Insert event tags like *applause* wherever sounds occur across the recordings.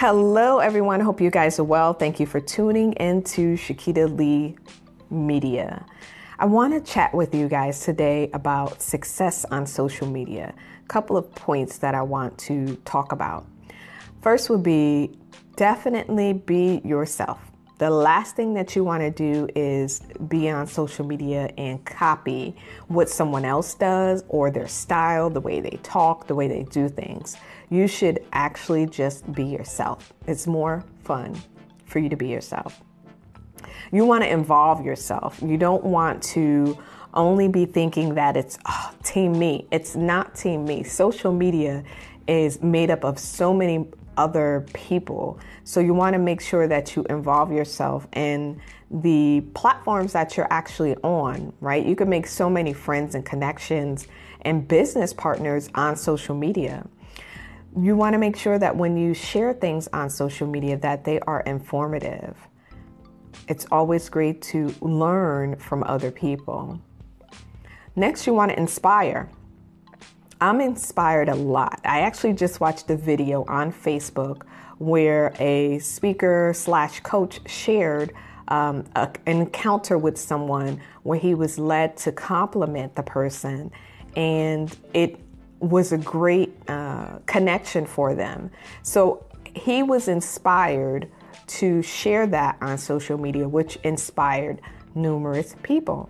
Hello, everyone. Hope you guys are well. Thank you for tuning into Shakita Lee Media. I want to chat with you guys today about success on social media. A couple of points that I want to talk about. First would be definitely be yourself. The last thing that you want to do is be on social media and copy what someone else does or their style, the way they talk, the way they do things. You should actually just be yourself. It's more fun for you to be yourself. You want to involve yourself. You don't want to only be thinking that it's oh, team me. It's not team me. Social media is made up of so many other people. So you want to make sure that you involve yourself in the platforms that you're actually on, right? You can make so many friends and connections and business partners on social media. You want to make sure that when you share things on social media that they are informative. It's always great to learn from other people. Next, you want to inspire. I'm inspired a lot. I actually just watched a video on Facebook where a speaker slash coach shared um, an encounter with someone where he was led to compliment the person, and it was a great uh, connection for them. So he was inspired to share that on social media, which inspired numerous people.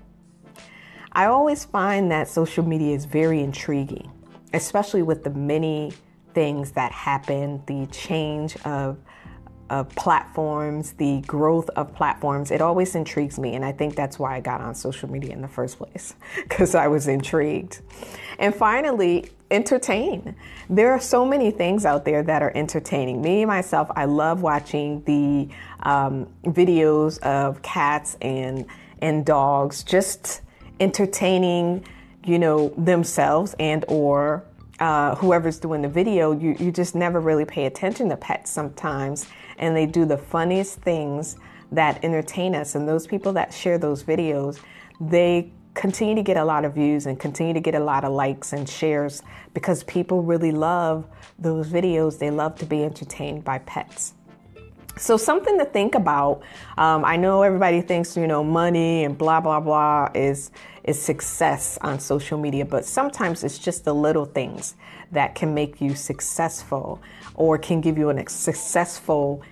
I always find that social media is very intriguing especially with the many things that happen, the change of of platforms, the growth of platforms, it always intrigues me. And I think that's why I got on social media in the first place, *laughs* because I was intrigued. And finally, entertain. There are so many things out there that are entertaining. Me, myself, I love watching the um, videos of cats and, and dogs just entertaining you know themselves and or uh, whoever's doing the video, you, you just never really pay attention to pets sometimes, and they do the funniest things that entertain us. And those people that share those videos, they continue to get a lot of views and continue to get a lot of likes and shares because people really love those videos. They love to be entertained by pets. So, something to think about. Um, I know everybody thinks, you know, money and blah, blah, blah is, is success on social media, but sometimes it's just the little things that can make you successful or can give you a successful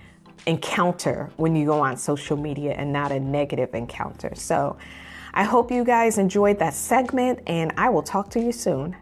encounter when you go on social media and not a negative encounter. So, I hope you guys enjoyed that segment, and I will talk to you soon.